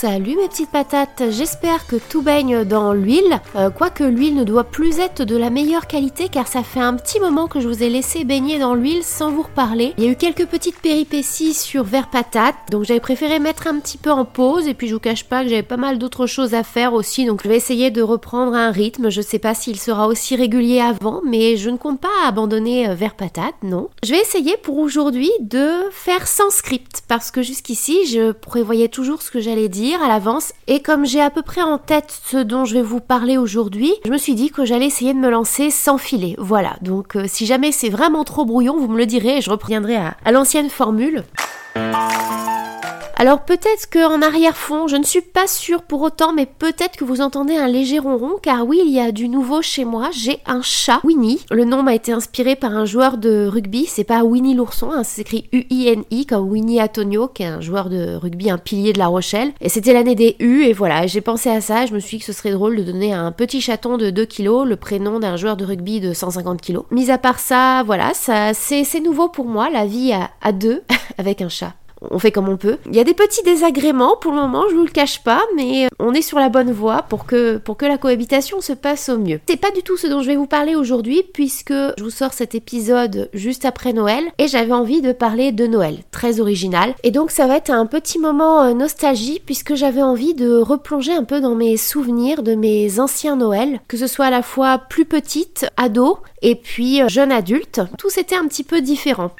Salut mes petites patates, j'espère que tout baigne dans l'huile, euh, quoique l'huile ne doit plus être de la meilleure qualité car ça fait un petit moment que je vous ai laissé baigner dans l'huile sans vous reparler. Il y a eu quelques petites péripéties sur verre patate, donc j'avais préféré mettre un petit peu en pause et puis je vous cache pas que j'avais pas mal d'autres choses à faire aussi, donc je vais essayer de reprendre un rythme. Je sais pas s'il sera aussi régulier avant, mais je ne compte pas abandonner euh, verre patate, non. Je vais essayer pour aujourd'hui de faire sans script parce que jusqu'ici je prévoyais toujours ce que j'allais dire à l'avance. Et comme j'ai à peu près en tête ce dont je vais vous parler aujourd'hui, je me suis dit que j'allais essayer de me lancer sans filet. Voilà, donc euh, si jamais c'est vraiment trop brouillon, vous me le direz et je reviendrai à, à l'ancienne formule. Alors peut-être qu'en arrière-fond, je ne suis pas sûre pour autant, mais peut-être que vous entendez un léger ronron, car oui, il y a du nouveau chez moi. J'ai un chat, Winnie. Le nom m'a été inspiré par un joueur de rugby. C'est pas Winnie l'ourson, hein, c'est écrit U-I-N-I, comme Winnie Antonio, qui est un joueur de rugby, un pilier de La Rochelle. Et c'était l'année des U, et voilà, j'ai pensé à ça. Je me suis dit que ce serait drôle de donner à un petit chaton de 2 kilos le prénom d'un joueur de rugby de 150 kilos. Mis à part ça, voilà, ça c'est nouveau pour moi, la vie à deux avec un chat on fait comme on peut. Il y a des petits désagréments pour le moment, je vous le cache pas, mais on est sur la bonne voie pour que, la cohabitation se passe au mieux. C'est pas du tout ce dont je vais vous parler aujourd'hui, puisque je vous sors cet épisode juste après Noël, et j'avais envie de parler de Noël, très original. Et donc ça va être un petit moment euh, nostalgie, puisque j'avais envie de replonger un peu dans mes souvenirs de mes anciens Noël, que ce soit à la fois plus petite, ado, et puis euh, jeune adulte. Tout c'était un petit peu différent.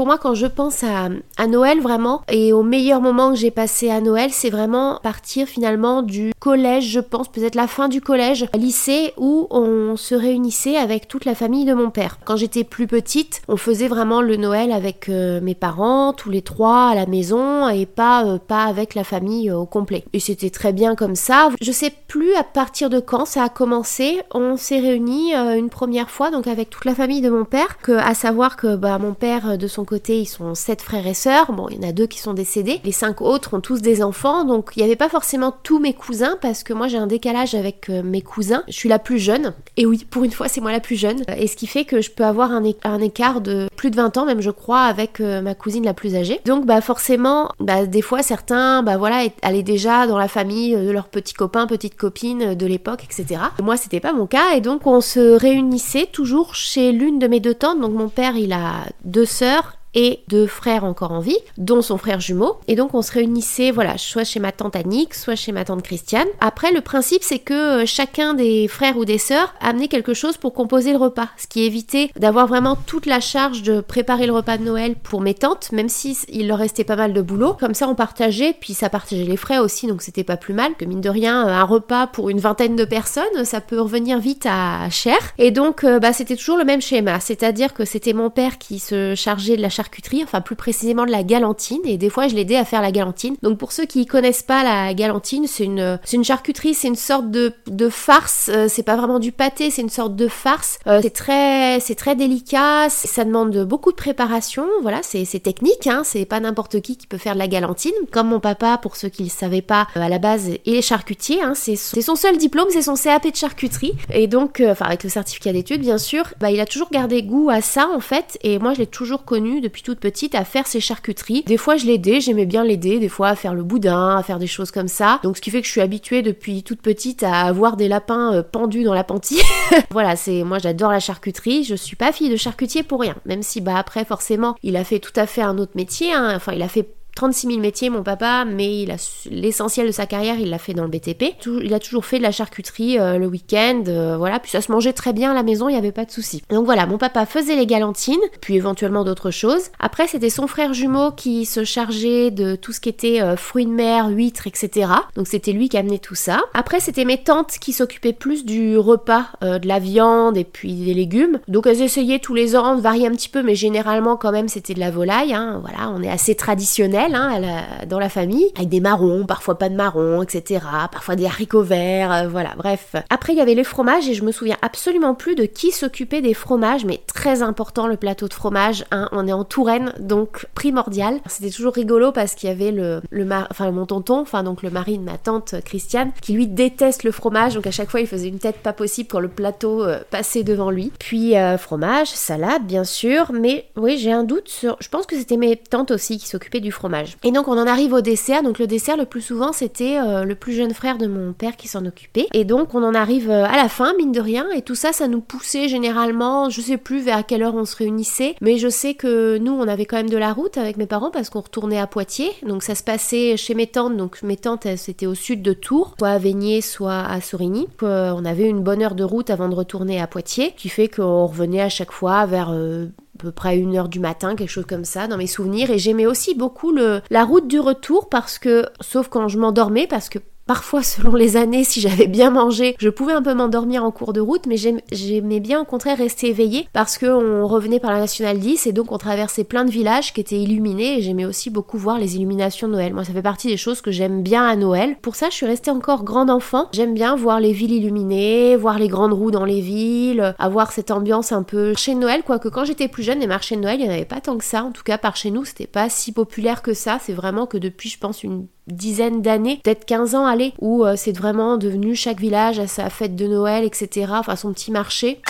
Pour moi, quand je pense à, Noël vraiment, et au meilleur moment que j'ai passé à Noël, c'est vraiment partir finalement du collège, je pense, peut-être la fin du collège, lycée, où on se réunissait avec toute la famille de mon père. Quand j'étais plus petite, on faisait vraiment le Noël avec euh, mes parents, tous les trois à la maison, et pas, euh, pas avec la famille euh, au complet. Et c'était très bien comme ça. Je sais plus à partir de quand ça a commencé. On s'est réunis une première fois, donc avec toute la famille de mon père, que, à savoir que bah, mon père, de son côté, ils sont sept frères et sœurs. Bon, il y en a deux qui sont décédés. Les cinq autres ont tous des enfants, donc il n'y avait pas forcément tous mes cousins parce que moi j'ai un décalage avec euh, mes cousins. Je suis la plus jeune. Et oui, pour une fois, c'est moi la plus jeune. Et ce qui fait que je peux avoir un, écart de plus de 20 ans, même je crois, avec euh, ma cousine la plus âgée. Donc, bah forcément, bah, des fois, certains, bah voilà, allaient déjà dans la famille de leurs petits copains, petites copines de l'époque, etc. Moi, c'était pas mon cas. Et donc, on se réunissait toujours chez l'une de mes deux tantes. Donc, mon père, il a deux sœurs et deux frères encore en vie, dont son frère jumeau. Et donc on se réunissait, voilà, soit chez ma tante Annick, soit chez ma tante Christiane. Après, le principe c'est que euh, chacun des frères ou des sœurs amenait quelque chose pour composer le repas, ce qui évitait d'avoir vraiment toute la charge de préparer le repas de Noël pour mes tantes, même si il leur restait pas mal de boulot. Comme ça, on partageait, puis ça partageait les frais aussi, donc c'était pas plus mal. Que mine de rien, un repas pour une vingtaine de personnes, ça peut revenir vite à cher. Et donc, euh, bah, c'était toujours le même schéma, c'est-à-dire que c'était mon père qui se chargeait de la charcuterie, enfin plus précisément de la galantine, et des fois je l'aidais à faire la galantine. Donc pour ceux qui connaissent pas la galantine, c'est une, une charcuterie, c'est une sorte de, de farce, euh, c'est pas vraiment du pâté, c'est une sorte de farce. Euh, c'est très, c'est très délicat, ça demande beaucoup de préparation, voilà, c'est, technique, hein, c'est pas n'importe qui qui peut faire de la galantine. Comme mon papa, pour ceux qui le savaient pas, euh, à la base, est charcutier, hein, c'est, c'est son seul diplôme, c'est son CAP de charcuterie, et donc, enfin avec le certificat d'études bien sûr, bah il a toujours gardé goût à ça en fait, et moi je l'ai toujours connu depuis toute petite à faire ses charcuteries. Des fois je l'aidais, j'aimais bien l'aider, des fois à faire le boudin, à faire des choses comme ça. Donc ce qui fait que je suis habituée depuis toute petite à avoir des lapins euh, pendus dans la pantille. voilà, c'est moi j'adore la charcuterie, je suis pas fille de charcutier pour rien. Même si bah après forcément il a fait tout à fait un autre métier, hein. enfin il a fait 36 000 métiers, mon papa, mais il a l'essentiel de sa carrière, il l'a fait dans le BTP. Il a toujours fait de la charcuterie euh, le week-end, euh, voilà. Puis ça se mangeait très bien à la maison, il n'y avait pas de souci. Donc voilà, mon papa faisait les galantines, puis éventuellement d'autres choses. Après, c'était son frère jumeau qui se chargeait de tout ce qui était euh, fruits de mer, huîtres, etc. Donc c'était lui qui amenait tout ça. Après, c'était mes tantes qui s'occupaient plus du repas, de la viande et puis des légumes. Donc elles essayaient tous les ans de varier un petit peu, mais généralement quand même c'était de la volaille. Hein. Voilà, on est assez traditionnel. Hein, dans la famille, avec des marrons, parfois pas de marrons, etc. Parfois des haricots verts, euh, voilà, bref. Après, il y avait les fromages et je me souviens absolument plus de qui s'occupait des fromages, mais très important le plateau de fromage. Hein, on est en Touraine, donc primordial. C'était toujours rigolo parce qu'il y avait le, le enfin mon tonton, enfin donc le mari de ma tante Christiane, qui lui déteste le fromage, donc à chaque fois il faisait une tête pas possible quand le plateau euh, passait devant lui. Puis euh, fromage, salade bien sûr, mais oui j'ai un doute sur, je pense que c'était mes tantes aussi qui s'occupaient du fromage Et donc on en arrive au dessert. Donc le dessert le plus souvent c'était euh, le plus jeune frère de mon père qui s'en occupait. Et donc on en arrive euh, à la fin, mine de rien. Et tout ça, ça nous poussait généralement, je sais plus vers quelle heure on se réunissait, mais je sais que nous on avait quand même de la route avec mes parents parce qu'on retournait à Poitiers. Donc ça se passait chez mes tantes. Donc mes tantes c'était au sud de Tours, soit à Veigné, soit à Sorigny. on avait une bonne heure de route avant de retourner à Poitiers, qui fait qu'on revenait à chaque fois vers euh, à peu près une heure du matin, quelque chose comme ça, dans mes souvenirs. Et j'aimais aussi beaucoup le, la route du retour parce que, sauf quand je m'endormais, parce que Parfois, selon les années, si j'avais bien mangé, je pouvais un peu m'endormir en cours de route, mais j'aimais bien au contraire rester éveillée parce qu'on revenait par la Nationale 10 et donc on traversait plein de villages qui étaient illuminés et j'aimais aussi beaucoup voir les illuminations de Noël. Moi, ça fait partie des choses que j'aime bien à Noël. Pour ça, je suis restée encore grande enfant. J'aime bien voir les villes illuminées, voir les grandes roues dans les villes, avoir cette ambiance un peu de Noël, quoique quand j'étais plus jeune, les marchés de Noël, il n'y en avait pas tant que ça. En tout cas, par chez nous, c'était pas si populaire que ça. C'est vraiment que depuis, je pense, une dizaine d'années, peut-être 15 ans, allez, où euh, c'est vraiment devenu chaque village à sa fête de Noël, etc. Enfin, son petit marché.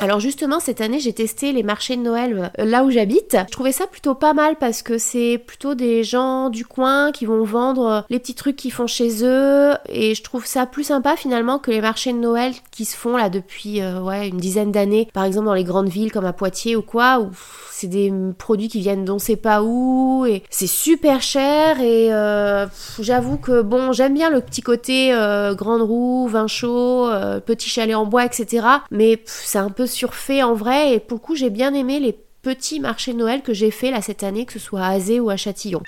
Alors justement, cette année, j'ai testé les marchés de Noël euh, là où j'habite. Je trouvais ça plutôt pas mal parce que c'est plutôt des gens du coin qui vont vendre euh, les petits trucs qu'ils font chez eux et je trouve ça plus sympa finalement que les marchés de Noël qui se font là depuis ouais, une dizaine d'années, par exemple dans les grandes villes comme à Poitiers ou quoi, où c'est des produits qui viennent d'on sait pas où et c'est super cher et euh, j'avoue que bon j'aime bien le petit côté euh, grande roue, vin chaud, euh, petit chalet en bois etc. Mais c'est un peu surfait en vrai et pour le coup j'ai bien aimé les petits marchés de Noël que j'ai fait là cette année que ce soit à Azé ou à Châtillon.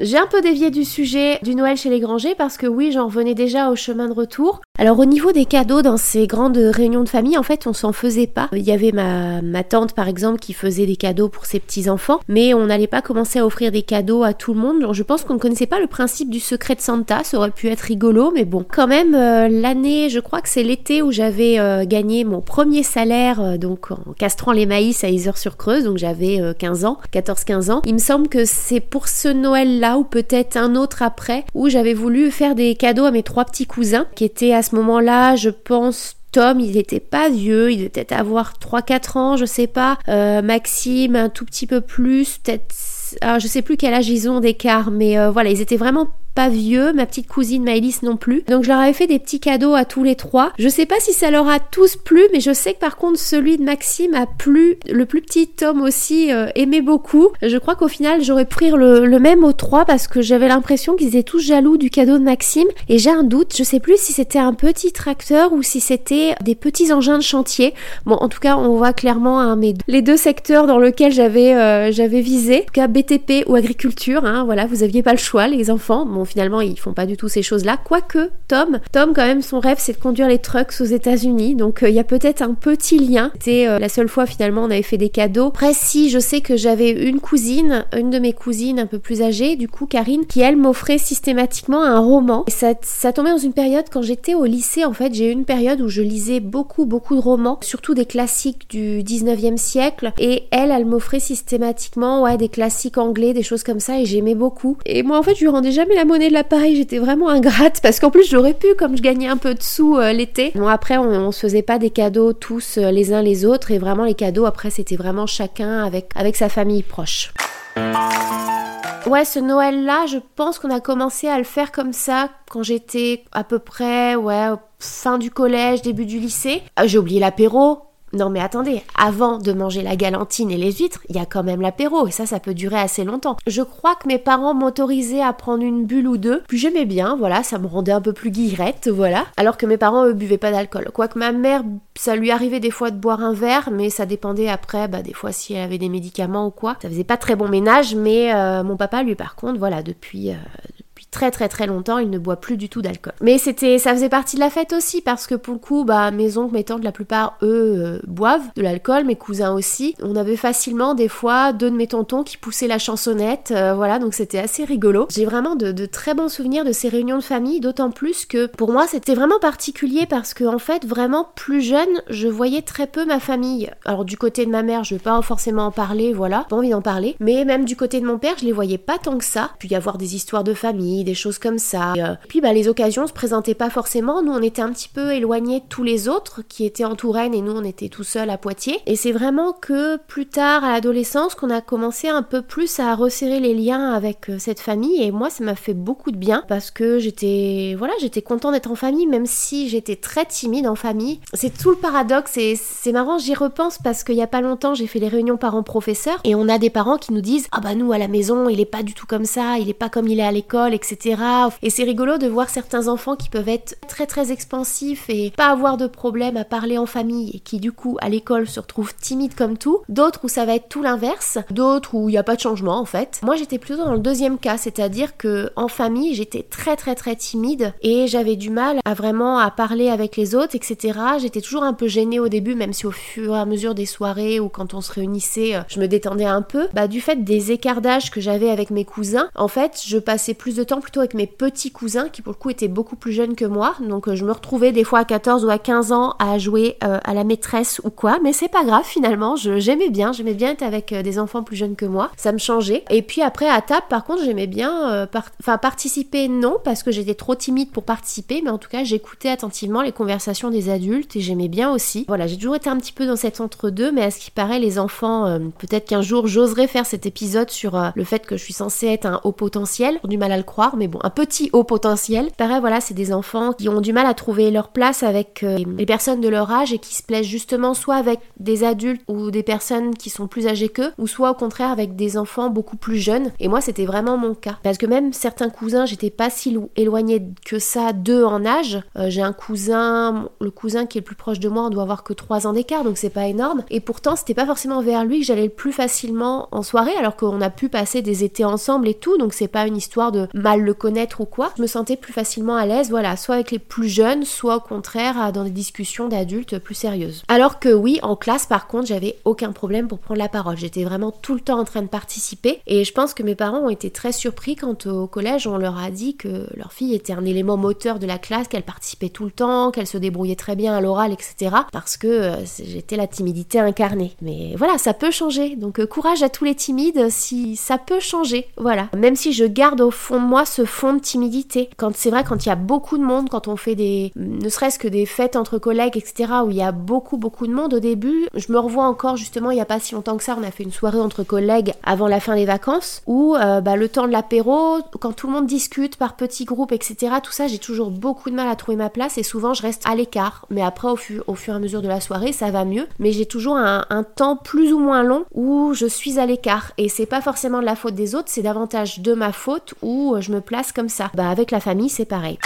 J'ai un peu dévié du sujet du Noël chez les Grangers parce que oui, j'en revenais déjà au chemin de retour. Alors au niveau des cadeaux dans ces grandes réunions de famille, en fait, on s'en faisait pas. Il y avait ma, ma tante par exemple qui faisait des cadeaux pour ses petits-enfants, mais on n'allait pas commencer à offrir des cadeaux à tout le monde. je pense qu'on ne connaissait pas le principe du secret de Santa, ça aurait pu être rigolo, mais bon, quand même euh, l'année, je crois que c'est l'été où j'avais euh, gagné mon premier salaire euh, donc en castrant les maïs à Isère-sur-Creuse, donc j'avais 15 ans, 14-15 ans. Il me semble que c'est pour ce Noël-là ou peut-être un autre après où j'avais voulu faire des cadeaux à mes trois petits cousins qui étaient à ce moment-là, je pense, Tom, il n'était pas vieux, il devait peut-être avoir 3-4 ans, je sais pas. Euh, Maxime, un tout petit peu plus, peut-être. Alors, je sais plus quel âge ils ont d'écart, mais euh, voilà, ils étaient vraiment pas vieux, ma petite cousine Maëlys non plus. Donc je leur avais fait des petits cadeaux à tous les trois. Je sais pas si ça leur a tous plu, mais je sais que par contre celui de Maxime a plu. Le plus petit Tom aussi euh, aimait beaucoup. Je crois qu'au final j'aurais pris le, le, même aux trois parce que j'avais l'impression qu'ils étaient tous jaloux du cadeau de Maxime. Et j'ai un doute, je sais plus si c'était un petit tracteur ou si c'était des petits engins de chantier. Bon, en tout cas, on voit clairement les deux secteurs dans lesquels j'avais euh, j'avais visé. En tout cas, BTP ou agriculture. Hein, voilà, vous aviez pas le choix, les enfants. Bon, finalement ils font pas du tout ces choses-là. Quoique Tom, Tom quand même son rêve c'est de conduire les trucks aux États-Unis, donc euh, il y a peut-être un petit lien. C'était euh, la seule fois finalement on avait fait des cadeaux. Après si je sais que j'avais une cousine, une de mes cousines un peu plus âgée, du coup Karine, qui elle m'offrait systématiquement un roman. Et ça, tombait dans une période quand j'étais au lycée en fait, j'ai eu une période où je lisais beaucoup beaucoup de romans, surtout des classiques du 19e siècle. Et elle, elle m'offrait systématiquement ouais des classiques anglais, des choses comme ça, et j'aimais beaucoup. Et moi en fait je lui rendais jamais la monnaie de l'appareil, j'étais vraiment ingrate parce qu'en plus j'aurais pu, comme je gagnais un peu de sous euh, l'été. Bon, après, on, se faisait pas des cadeaux tous euh, les uns les autres et vraiment les cadeaux, après, c'était vraiment chacun avec, avec sa famille proche. Ouais, ce Noël-là, je pense qu'on a commencé à le faire comme ça quand j'étais à peu près, ouais, fin du collège, début du lycée. Ah, j'ai oublié l'apéro, non mais attendez, avant de manger la galantine et les huîtres, il y a quand même l'apéro et ça ça peut durer assez longtemps. Je crois que mes parents m'autorisaient à prendre une bulle ou deux, puis j'aimais bien, voilà, ça me rendait un peu plus guillerette, voilà. Alors que mes parents eux buvaient pas d'alcool. Quoique ma mère, ça lui arrivait des fois de boire un verre, mais ça dépendait après, bah des fois si elle avait des médicaments ou quoi. Ça faisait pas très bon ménage, mais euh, mon papa lui par contre, voilà, depuis, euh, très très très longtemps, il ne boit plus du tout d'alcool. Mais c'était, ça faisait partie de la fête aussi parce que pour le coup, bah mes oncles, mes tantes, la plupart eux euh, boivent de l'alcool, mes cousins aussi. On avait facilement des fois deux de mes tontons qui poussaient la chansonnette, euh, voilà, donc c'était assez rigolo. J'ai vraiment de, très bons souvenirs de ces réunions de famille, d'autant plus que pour moi c'était vraiment particulier parce que en fait vraiment plus jeune, je voyais très peu ma famille. Alors du côté de ma mère, je vais pas forcément en parler, voilà, pas envie d'en parler, mais même du côté de mon père, je les voyais pas tant que ça. Puis y avoir des histoires de famille des choses comme ça. Et, euh, puis bah, les occasions se présentaient pas forcément. Nous, on était un petit peu éloignés de tous les autres qui étaient en Touraine et nous, on était tout seuls à Poitiers. Et c'est vraiment que plus tard, à l'adolescence, qu'on a commencé un peu plus à resserrer les liens avec euh, cette famille. Et moi, ça m'a fait beaucoup de bien parce que j'étais, voilà, j'étais content d'être en famille, même si j'étais très timide en famille. C'est tout le paradoxe et c'est marrant, j'y repense parce qu'il y a pas longtemps, j'ai fait les réunions parents-professeurs et on a des parents qui nous disent Ah bah nous à la maison, il est pas du tout comme ça, il est pas comme il est à l'école, etc. Et c'est rigolo de voir certains enfants qui peuvent être très très expansifs et pas avoir de problème à parler en famille et qui du coup à l'école se retrouvent timides comme tout. D'autres où ça va être tout l'inverse, d'autres où il n'y a pas de changement en fait. Moi j'étais plutôt dans le deuxième cas, c'est-à-dire que en famille j'étais très très très timide et j'avais du mal à vraiment à parler avec les autres, etc. J'étais toujours un peu gênée au début, même si au fur et à mesure des soirées ou quand on se réunissait, euh, je me détendais un peu. Bah du fait des écarts d'âge que j'avais avec mes cousins, en fait je passais plus de temps plutôt avec mes petits cousins qui pour le coup étaient beaucoup plus jeunes que moi. Donc euh, je me retrouvais des fois à 14 ou à 15 ans à jouer euh, à la maîtresse ou quoi, mais c'est pas grave finalement, j'aimais bien, j'aimais bien être avec des enfants plus jeunes que moi, ça me changeait. Et puis après à table par contre j'aimais bien, enfin participer non parce que j'étais trop timide pour participer, mais en tout cas j'écoutais attentivement les conversations des adultes et j'aimais bien aussi. Voilà, j'ai toujours été un petit peu dans cet entre-deux, mais à ce qui paraît, les enfants, euh, peut-être qu'un jour j'oserais faire cet épisode sur euh, le fait que je suis censée être un haut potentiel. Du mal à le croire, mais bon, un petit haut potentiel. Pareil, voilà, c'est des enfants qui ont du mal à trouver leur place avec euh, les personnes de leur âge et qui se plaisent justement soit avec des adultes ou des personnes qui sont plus âgées qu'eux, ou soit au contraire avec des enfants beaucoup plus jeunes. Et moi, c'était vraiment mon cas. Parce que même certains cousins, j'étais pas si éloignée que ça d'eux en âge. j'ai un cousin, le cousin qui est le plus proche de moi, on doit avoir que 3 ans d'écart, donc c'est pas énorme. Et pourtant, c'était pas forcément vers lui que j'allais le plus facilement en soirée, alors qu'on a pu passer des étés ensemble et tout, donc c'est pas une histoire de mal le connaître ou quoi. Je me sentais plus facilement à l'aise, voilà, soit avec les plus jeunes, soit au contraire dans des discussions d'adultes plus sérieuses. Alors que oui, en classe, par contre, j'avais aucun problème pour prendre la parole. J'étais vraiment tout le temps en train de participer, et je pense que mes parents ont été très surpris quand au collège on leur a dit que leur fille était un élément moteur de la classe, qu'elle participait tout le temps, qu'elle se débrouillait très bien à l'oral, etc. Parce que euh, j'étais la timidité incarnée. Mais voilà, ça peut changer. Donc euh, courage à tous les timides si ça peut changer. Voilà. Même si je garde au fond de moi ce fond de timidité. Quand c'est vrai, quand il y a beaucoup de monde, quand on fait des, ne serait-ce que des fêtes entre collègues, etc., où il y a beaucoup, beaucoup de monde au début, je me revois encore justement il n'y a pas si longtemps que ça, on a fait une soirée entre collègues avant la fin des vacances, où euh, bah, le temps de l'apéro, quand tout le monde discute par petits groupes, etc., tout ça, j'ai toujours beaucoup de mal à trouver ma place et souvent je reste à l'écart. Mais après, au, au fur et à mesure de la soirée, ça va mieux. Mais j'ai toujours un, temps plus ou moins long où je suis à l'écart. Et c'est pas forcément de la faute des autres, c'est davantage de ma faute où je place comme ça. Bah, avec la famille, c'est pareil.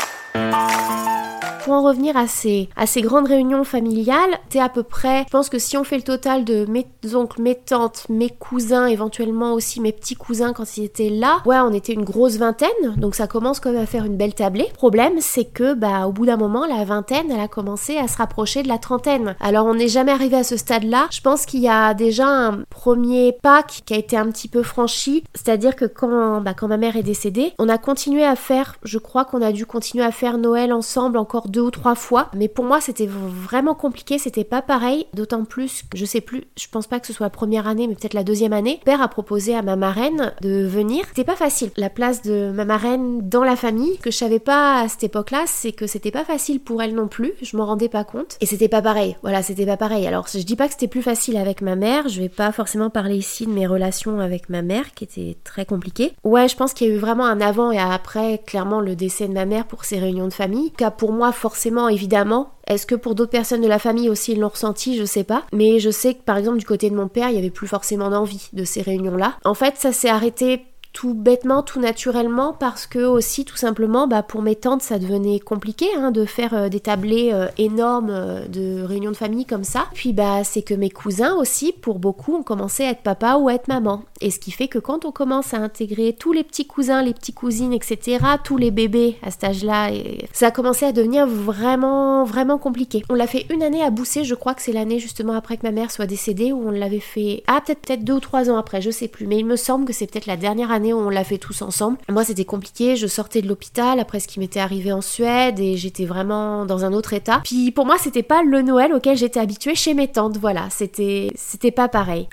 Pour en revenir à ces, à ces grandes réunions familiales, c'est à peu près, je pense que si on fait le total de mes oncles, mes tantes, mes cousins, éventuellement aussi mes petits cousins quand ils étaient là, ouais, on était une grosse vingtaine, donc ça commence quand même à faire une belle tablée. Problème, c'est que, bah, au bout d'un moment, la vingtaine, elle a commencé à se rapprocher de la trentaine. Alors, on n'est jamais arrivé à ce stade-là. Je pense qu'il y a déjà un premier pas qui a été un petit peu franchi, c'est-à-dire que quand, bah, quand ma mère est décédée, on a continué à faire, je crois qu'on a dû continuer à faire Noël ensemble encore deux ou trois fois. Mais pour moi, c'était vraiment compliqué, c'était pas pareil. D'autant plus que je sais plus, je pense pas que ce soit la première année, mais peut-être la deuxième année. Père a proposé à ma marraine de venir. C'était pas facile. La place de ma marraine dans la famille, que je savais pas à cette époque-là, c'est que c'était pas facile pour elle non plus. Je m'en rendais pas compte. Et c'était pas pareil. Voilà, c'était pas pareil. Alors, je dis pas que c'était plus facile avec ma mère. Je vais pas forcément parler ici de mes relations avec ma mère, qui étaient très compliquées. Ouais, je pense qu'il y a eu vraiment un avant et après, clairement, le décès de ma mère pour ces réunions de famille. Car pour moi, forcément, évidemment. Est-ce que pour d'autres personnes de la famille aussi ils l'ont ressenti? Je sais pas. Mais je sais que par exemple du côté de mon père, il y avait plus forcément d'envie de ces réunions-là. En fait, ça s'est arrêté tout bêtement, tout naturellement, parce que aussi tout simplement, bah, pour mes tantes, ça devenait compliqué hein, de faire euh, des tablés euh, énormes euh, de réunions de famille comme ça. Puis bah, c'est que mes cousins aussi, pour beaucoup, ont commencé à être papa ou à être maman. Et ce qui fait que quand on commence à intégrer tous les petits cousins, les petites cousines, etc., tous les bébés à cet âge-là, ça a commencé à devenir vraiment, vraiment compliqué. On l'a fait une année à Bousser, je crois que c'est l'année justement après que ma mère soit décédée, où on l'avait fait, ah peut-être peut-être deux ou trois ans après, je sais plus, mais il me semble que c'est peut-être la dernière année où on l'a fait tous ensemble. Moi, c'était compliqué. Je sortais de l'hôpital après ce qui m'était arrivé en Suède et j'étais vraiment dans un autre état. Puis pour moi, c'était pas le Noël auquel j'étais habituée chez mes tantes. Voilà, c'était c'était pas pareil.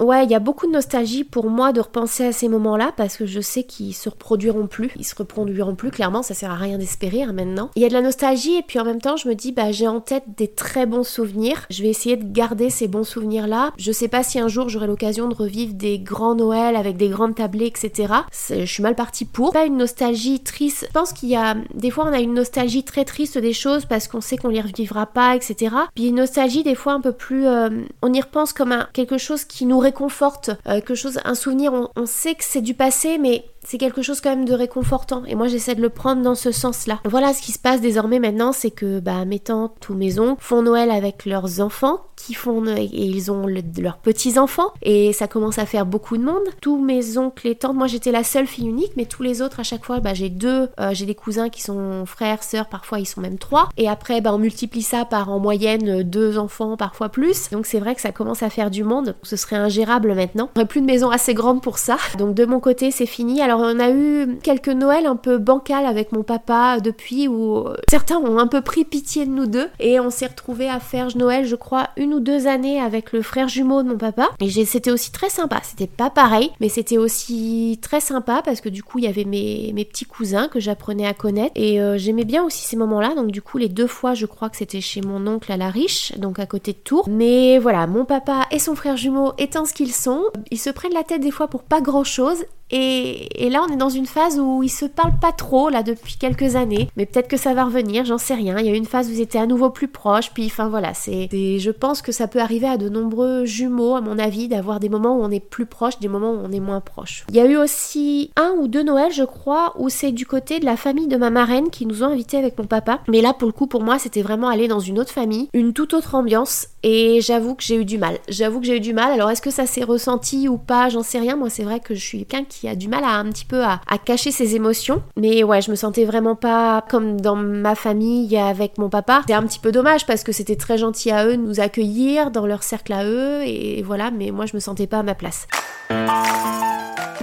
Ouais, il y a beaucoup de nostalgie pour moi de repenser à ces moments-là parce que je sais qu'ils se reproduiront plus. Ils se reproduiront plus, clairement, ça sert à rien d'espérer hein, maintenant. Il y a de la nostalgie et puis en même temps, je me dis, bah j'ai en tête des très bons souvenirs. Je vais essayer de garder ces bons souvenirs-là. Je sais pas si un jour j'aurai l'occasion de revivre des grands Noëls avec des grandes tablées, etc. Je suis mal partie pour. Pas une nostalgie triste. Je pense qu'il y a des fois on a une nostalgie très triste des choses parce qu'on sait qu'on les revivra pas, etc. Puis une nostalgie des fois un peu plus, euh, on y repense comme à quelque chose qui nous réconforte, euh, quelque chose, un souvenir, on sait que c'est du passé, mais c'est quelque chose quand même de réconfortant et moi j'essaie de le prendre dans ce sens-là. Voilà ce qui se passe désormais maintenant, c'est que bah, mes tantes tous mes oncles font Noël avec leurs enfants qui font et ils ont leurs petits enfants et ça commence à faire beaucoup de monde. Tous mes oncles et tantes, moi j'étais la seule fille unique, mais tous les autres à chaque fois, bah, j'ai deux, euh, j'ai des cousins qui sont frères, sœurs, parfois ils sont même trois et après bah, on multiplie ça par en moyenne deux enfants, parfois plus. Donc c'est vrai que ça commence à faire du monde. Ce serait ingérable maintenant. J'aurais plus de maison assez grande pour ça. Donc de mon côté c'est fini. Alors on a eu quelques Noëls un peu bancales avec mon papa depuis où certains ont un peu pris pitié de nous deux et on s'est retrouvés à faire Noël, je crois, une ou deux années avec le frère jumeau de mon papa. Et c'était aussi très sympa. C'était pas pareil, mais c'était aussi très sympa parce que du coup il y avait mes, mes petits cousins que j'apprenais à connaître et euh, j'aimais bien aussi ces moments-là. Donc du coup les deux fois je crois que c'était chez mon oncle à la riche, donc à côté de Tours. Mais voilà, mon papa et son frère jumeau étant ce qu'ils sont, ils se prennent la tête des fois pour pas grand chose et, là, on est dans une phase où ils se parlent pas trop, là, depuis quelques années. Mais peut-être que ça va revenir, j'en sais rien. Il y a eu une phase où ils étaient à nouveau plus proches. Puis, enfin, voilà, c'est. Je pense que ça peut arriver à de nombreux jumeaux, à mon avis, d'avoir des moments où on est plus proche, des moments où on est moins proche. Il y a eu aussi un ou deux Noëls, je crois, où c'est du côté de la famille de ma marraine qui nous ont invités avec mon papa. Mais là, pour le coup, pour moi, c'était vraiment aller dans une autre famille, une toute autre ambiance. Et j'avoue que j'ai eu du mal. J'avoue que j'ai eu du mal. Alors, est-ce que ça s'est ressenti ou pas? J'en sais rien. Moi, c'est vrai que je suis quelqu'un qui a du mal à un petit peu à, cacher ses émotions. Mais ouais, je me sentais vraiment pas comme dans ma famille avec mon papa. C'était un petit peu dommage parce que c'était très gentil à eux de nous accueillir dans leur cercle à eux et voilà, mais moi je me sentais pas à ma place.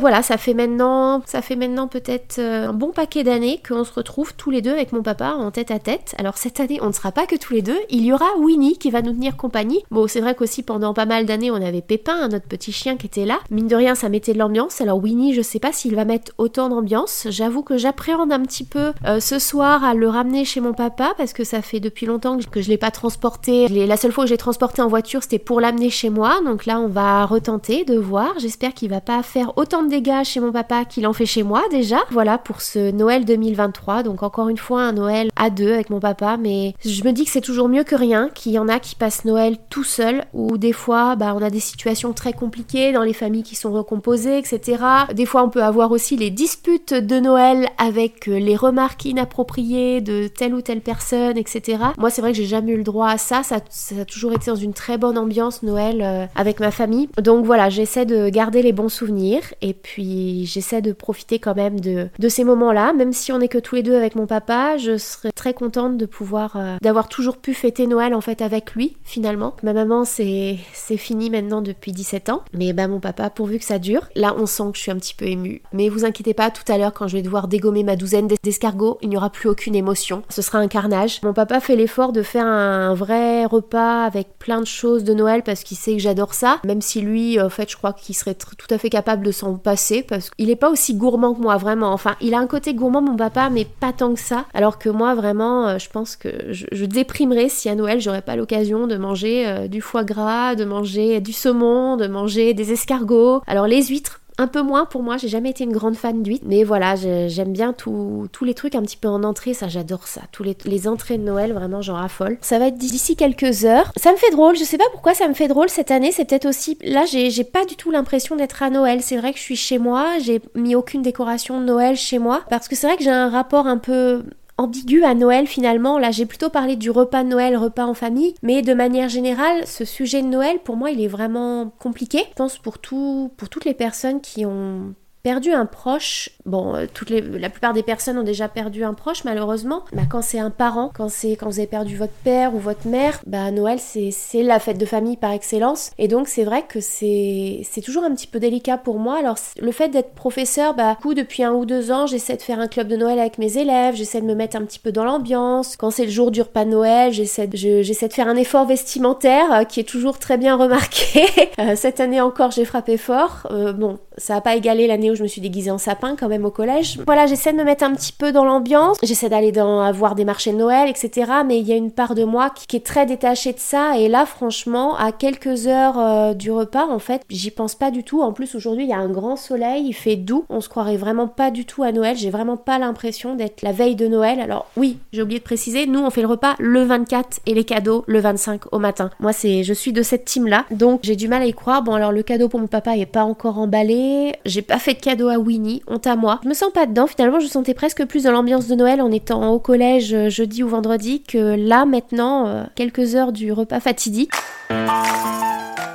Voilà, ça fait maintenant, ça fait maintenant peut-être euh, un bon paquet d'années qu'on se retrouve tous les deux avec mon papa en tête à tête. Alors cette année, on ne sera pas que tous les deux. Il y aura Winnie qui va nous tenir compagnie. Bon, c'est vrai qu'aussi pendant pas mal d'années, on avait Pépin, notre petit chien qui était là. Mine de rien, ça mettait de l'ambiance. Alors Winnie, je sais pas s'il va mettre autant d'ambiance. J'avoue que j'appréhende un petit peu euh, ce soir à le ramener chez mon papa parce que ça fait depuis longtemps que je l'ai pas transporté. La seule fois que j'ai transporté en voiture, c'était pour l'amener chez moi. Donc là, on va retenter de voir. J'espère qu'il va pas faire autant de dégâts chez mon papa qu'il en fait chez moi déjà. Voilà pour ce Noël 2023. Donc encore une fois un Noël à deux avec mon papa. Mais je me dis que c'est toujours mieux que rien. Qu'il y en a qui passent Noël tout seul. Ou des fois, bah, on a des situations très compliquées dans les familles qui sont recomposées, etc. Des fois, on peut avoir aussi les disputes de Noël avec euh, les remarques inappropriées de telle ou telle personne, etc. Moi, c'est vrai que j'ai jamais eu le droit à ça. Ça, a toujours été dans une très bonne ambiance Noël euh, avec ma famille. Donc voilà, j'essaie de garder les bons souvenirs et puis j'essaie de profiter quand même de, de ces moments-là. Même si on n'est que tous les deux avec mon papa, je serais très contente de pouvoir, euh, d'avoir toujours pu fêter Noël en fait avec lui finalement. Ma maman, c'est fini maintenant depuis 17 ans, mais bah mon papa, pourvu que ça dure. Là, on sent que je suis un petit peu émue. Mais vous inquiétez pas, tout à l'heure, quand je vais devoir dégommer ma douzaine d'escargots, il n'y aura plus aucune émotion. Ce sera un carnage. Mon papa fait l'effort de faire un vrai repas avec plein de choses de Noël parce qu'il sait que j'adore ça. Même si lui, en fait, je crois qu'il serait tout à fait capable de s'en passer parce qu'il est pas aussi gourmand que moi, vraiment. Enfin, il a un côté gourmand, mon papa, mais pas tant que ça. Alors que moi, vraiment, euh, je pense que je, déprimerais si à Noël, j'aurais pas l'occasion de manger euh, du foie gras, de manger du saumon, de manger des escargots. Alors les huîtres, un peu moins pour moi, j'ai jamais été une grande fan d'huîtres, mais voilà, j'aime bien tous les trucs un petit peu en entrée, ça j'adore ça. Tous les, entrées de Noël, vraiment j'en raffole. Ça va être d'ici quelques heures. Ça me fait drôle, je sais pas pourquoi ça me fait drôle cette année, c'est peut-être aussi. Là, j'ai pas du tout l'impression d'être à Noël. C'est vrai que je suis chez moi, j'ai mis aucune décoration de Noël chez moi, parce que c'est vrai que j'ai un rapport un peu ambigu à Noël finalement. Là, j'ai plutôt parlé du repas de Noël, repas en famille, mais de manière générale, ce sujet de Noël, pour moi, il est vraiment compliqué. Je pense pour tout, pour toutes les personnes qui ont perdu un proche, bon, euh, toutes les, la plupart des personnes ont déjà perdu un proche malheureusement. Bah, quand c'est un parent, quand c'est quand vous avez perdu votre père ou votre mère, bah Noël c'est la fête de famille par excellence. Et donc c'est vrai que c'est toujours un petit peu délicat pour moi. Alors le fait d'être professeur, bah coup depuis un ou deux ans, j'essaie de faire un club de Noël avec mes élèves, j'essaie de me mettre un petit peu dans l'ambiance. Quand c'est le jour du repas de Noël, j'essaie de, de faire un effort vestimentaire euh, qui est toujours très bien remarqué. Euh, cette année encore, j'ai frappé fort. bon, ça a pas égalé l'année où je me suis déguisée en sapin quand même au collège. Voilà, j'essaie de me mettre un petit peu dans l'ambiance. J'essaie d'aller dans voir des marchés de Noël, etc. Mais il y a une part de moi qui, est très détachée de ça. Et là, franchement, à quelques heures euh, du repas, en fait, j'y pense pas du tout. En plus, aujourd'hui, il y a un grand soleil, il fait doux. On se croirait vraiment pas du tout à Noël. J'ai vraiment pas l'impression d'être la veille de Noël. Alors oui, j'ai oublié de préciser, nous on fait le repas le 24 et les cadeaux le 25 au matin. Moi, c'est, je suis de cette team là, donc j'ai du mal à y croire. Bon, alors le cadeau pour mon papa est pas encore emballé j'ai pas fait de cadeau à Winnie, honte à moi. Je me sens pas dedans, finalement je sentais presque plus dans l'ambiance de Noël en étant au collège euh, jeudi ou vendredi que là maintenant, euh, quelques heures du repas fatidique.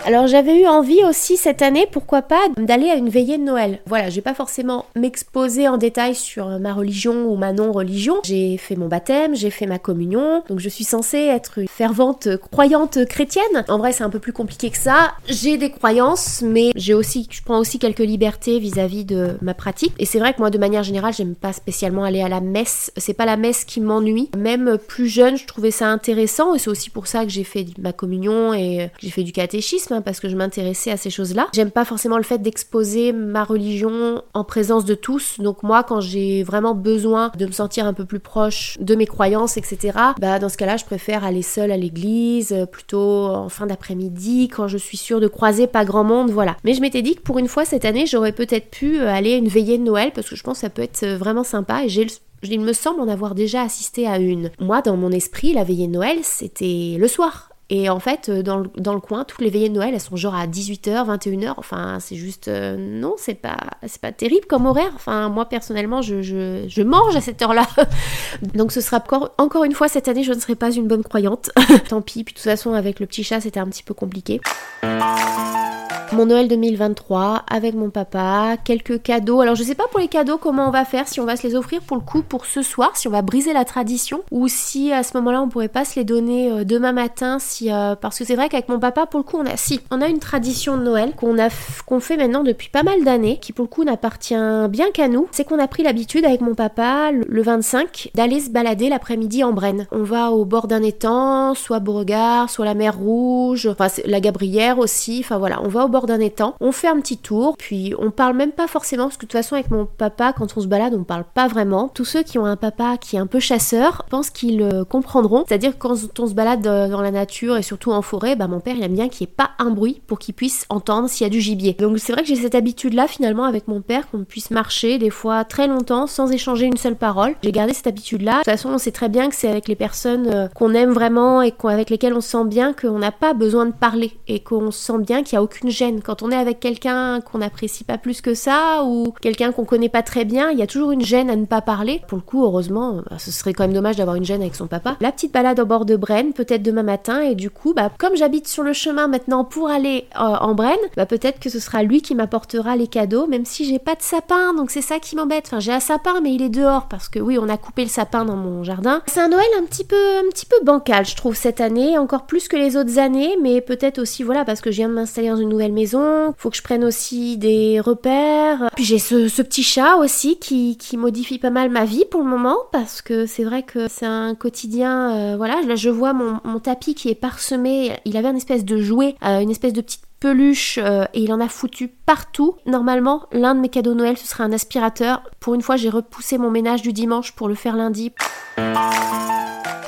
Alors j'avais eu envie aussi cette année, pourquoi pas, d'aller à une veillée de Noël. Voilà, je vais pas forcément m'exposer en détail sur ma religion ou ma non-religion. J'ai fait mon baptême, j'ai fait ma communion, donc je suis censée être une fervente croyante chrétienne. En vrai, c'est un peu plus compliqué que ça. J'ai des croyances, mais j'ai aussi, je prends aussi quelques libertés vis-à-vis de ma pratique. Et c'est vrai que moi, de manière générale, j'aime pas spécialement aller à la messe. C'est pas la messe qui m'ennuie. Même plus jeune, je trouvais ça intéressant, et c'est aussi pour ça que j'ai fait ma communion et j'ai fait du catéchisme Hein, parce que je m'intéressais à ces choses-là. J'aime pas forcément le fait d'exposer ma religion en présence de tous. Donc moi, quand j'ai vraiment besoin de me sentir un peu plus proche de mes croyances, etc., bah dans ce cas-là, je préfère aller seule à l'église, euh, plutôt en fin d'après-midi, quand je suis sûre de croiser pas grand monde, voilà. Mais je m'étais dit que pour une fois cette année, j'aurais peut-être pu euh, aller à une veillée de Noël parce que je pense que ça peut être euh, vraiment sympa et j'ai il me semble en avoir déjà assisté à une. Moi, dans mon esprit, la veillée de Noël, c'était le soir. Et en fait, euh, dans le, dans le, coin, toutes les veillées de Noël, elles sont genre à 18h, 21h. Enfin, c'est juste. Euh, non, c'est pas, pas terrible comme horaire. Enfin, moi, personnellement, je, je, je mange à cette heure-là. Donc, ce sera encore, encore une fois cette année, je ne serai pas une bonne croyante. Tant pis. Puis, de toute façon, avec le petit chat, c'était un petit peu compliqué mon Noël 2023 avec mon papa, quelques cadeaux. Alors je sais pas pour les cadeaux comment on va faire, si on va se les offrir pour le coup pour ce soir, si on va briser la tradition ou si à ce moment-là on pourrait pas se les donner euh, demain matin si euh, parce que c'est vrai qu'avec mon papa pour le coup on a si on a une tradition de Noël qu'on a qu'on fait maintenant depuis pas mal d'années qui pour le coup n'appartient bien qu'à nous, c'est qu'on a pris l'habitude avec mon papa le 25 d'aller se balader l'après-midi en Brenne. On va au bord d'un étang, soit Beauregard, soit la mer Rouge, enfin la Gabrière aussi, enfin voilà, on va au bord d'un étang, on fait un petit tour, puis on parle même pas forcément, parce que de toute façon avec mon papa, quand on se balade, on parle pas vraiment. Tous ceux qui ont un papa qui est un peu chasseur pensent qu'ils le comprendront. C'est-à-dire quand on se balade dans la nature et surtout en forêt, bah mon père il aime bien qu'il n'y ait pas un bruit pour qu'il puisse entendre s'il y a du gibier. Donc c'est vrai que j'ai cette habitude-là finalement avec mon père qu'on puisse marcher des fois très longtemps sans échanger une seule parole. J'ai gardé cette habitude-là. De toute façon, on sait très bien que c'est avec les personnes euh, qu'on aime vraiment et avec lesquelles on se sent bien qu'on n'a pas besoin de parler et qu'on se sent bien qu'il n'y a aucune gêne quand on est avec quelqu'un qu'on n'apprécie pas plus que ça ou quelqu'un qu'on connaît pas très bien, il y a toujours une gêne à ne pas parler. Pour le coup, heureusement, bah, ce serait quand même dommage d'avoir une gêne avec son papa. La petite balade au bord de Brenne, peut-être demain matin, et du coup, bah, comme j'habite sur le chemin maintenant pour aller euh, en Brenne, bah, peut-être que ce sera lui qui m'apportera les cadeaux, même si j'ai pas de sapin, donc c'est ça qui m'embête. Enfin, j'ai un sapin, mais il est dehors parce que oui, on a coupé le sapin dans mon jardin. C'est un Noël un petit peu, un petit peu bancal, je trouve cette année, encore plus que les autres années, mais peut-être aussi voilà parce que je viens de m'installer dans une nouvelle maison faut que je prenne aussi des repères. Puis j'ai ce, petit chat aussi qui, modifie pas mal ma vie pour le moment parce que c'est vrai que c'est un quotidien. Euh, voilà, là je vois mon, tapis qui est parsemé. Il avait une espèce de jouet, euh, une espèce de petite peluche euh, et il en a foutu partout. Normalement, l'un de mes cadeaux Noël ce serait un aspirateur. Pour une fois, j'ai repoussé mon ménage du dimanche pour le faire lundi.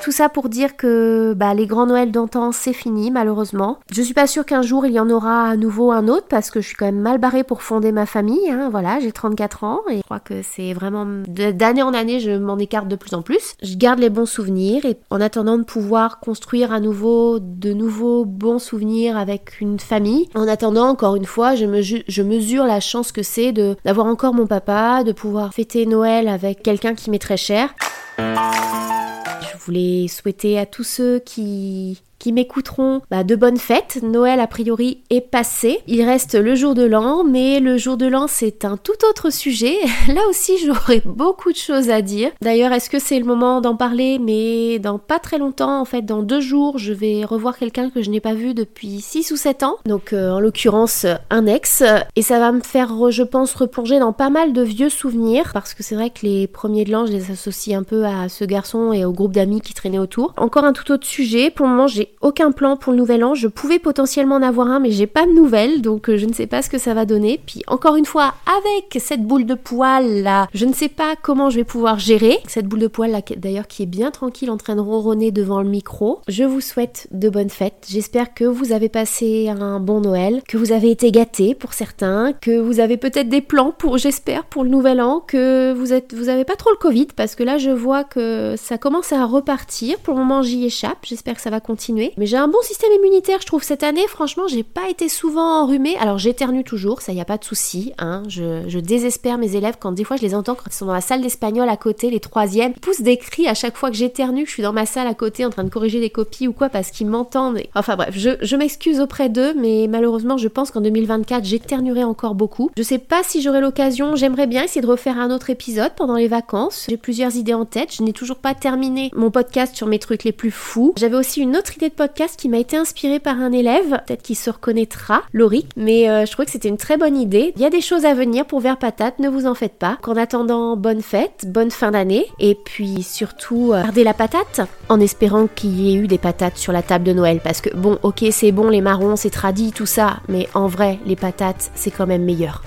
Tout ça pour dire que bah, les grands Noëls d'antan, c'est fini, malheureusement. Je suis pas sûre qu'un jour il y en aura à nouveau un autre parce que je suis quand même mal barrée pour fonder ma famille. Hein. Voilà, j'ai 34 ans et je crois que c'est vraiment d'année en année, je m'en écarte de plus en plus. Je garde les bons souvenirs et en attendant de pouvoir construire à nouveau de nouveaux bons souvenirs avec une famille. En attendant, encore une fois, je, me je mesure la chance que c'est d'avoir encore mon papa, de pouvoir fêter Noël avec quelqu'un qui m'est très cher. Je voulais souhaiter à tous ceux qui qui m'écouteront, bah, de bonnes fêtes. Noël, a priori, est passé. Il reste le jour de l'an, mais le jour de l'an, c'est un tout autre sujet. Là aussi, j'aurais beaucoup de choses à dire. D'ailleurs, est-ce que c'est le moment d'en parler? Mais dans pas très longtemps, en fait, dans deux jours, je vais revoir quelqu'un que je n'ai pas vu depuis 6 ou 7 ans. Donc, euh, en l'occurrence, un ex. Et ça va me faire, je pense, replonger dans pas mal de vieux souvenirs. Parce que c'est vrai que les premiers de l'an, je les associe un peu à ce garçon et au groupe d'amis qui traînaient autour. Encore un tout autre sujet. Pour le moment, j'ai aucun plan pour le nouvel an. Je pouvais potentiellement en avoir un, mais j'ai pas de nouvelles. Donc, euh, je ne sais pas ce que ça va donner. Puis, encore une fois, avec cette boule de poil là, je ne sais pas comment je vais pouvoir gérer. Cette boule de poil là, d'ailleurs, qui est bien tranquille en train de ronronner devant le micro. Je vous souhaite de bonnes fêtes. J'espère que vous avez passé un bon Noël, que vous avez été gâtés pour certains, que vous avez peut-être des plans pour, j'espère, pour le nouvel an, que vous êtes, vous avez pas trop le Covid, parce que là, je vois que ça commence à repartir. Pour le moment, j'y échappe. J'espère que ça va continuer. Mais j'ai un bon système immunitaire, je trouve, cette année. Franchement, j'ai pas été souvent enrhumée. Alors, j'éternue toujours, ça y a pas de souci. Hein. Je, je, désespère mes élèves quand des fois je les entends quand ils sont dans la salle d'espagnol à côté, les troisièmes, ils poussent des cris à chaque fois que j'éternue, que je suis dans ma salle à côté en train de corriger des copies ou quoi parce qu'ils m'entendent. Enfin bref, je, je m'excuse auprès d'eux, mais malheureusement, je pense qu'en 2024, j'éternuerai encore beaucoup. Je sais pas si j'aurai l'occasion, j'aimerais bien essayer de refaire un autre épisode pendant les vacances. J'ai plusieurs idées en tête, je n'ai toujours pas terminé mon podcast sur mes trucs les plus fous. J'avais aussi une autre idée de podcast qui m'a été inspirée par un élève, peut-être qu'il se reconnaîtra, Laurie, mais euh, je trouvais que c'était une très bonne idée. Il y a des choses à venir pour Vert Patate, ne vous en faites pas. Qu'en attendant, bonne fête, bonne fin d'année, et puis surtout, euh, gardez la patate, en espérant qu'il y ait eu des patates sur la table de Noël, parce que bon, ok, c'est bon les marrons, c'est tradit, tout ça, mais en vrai, les patates, c'est quand même meilleur.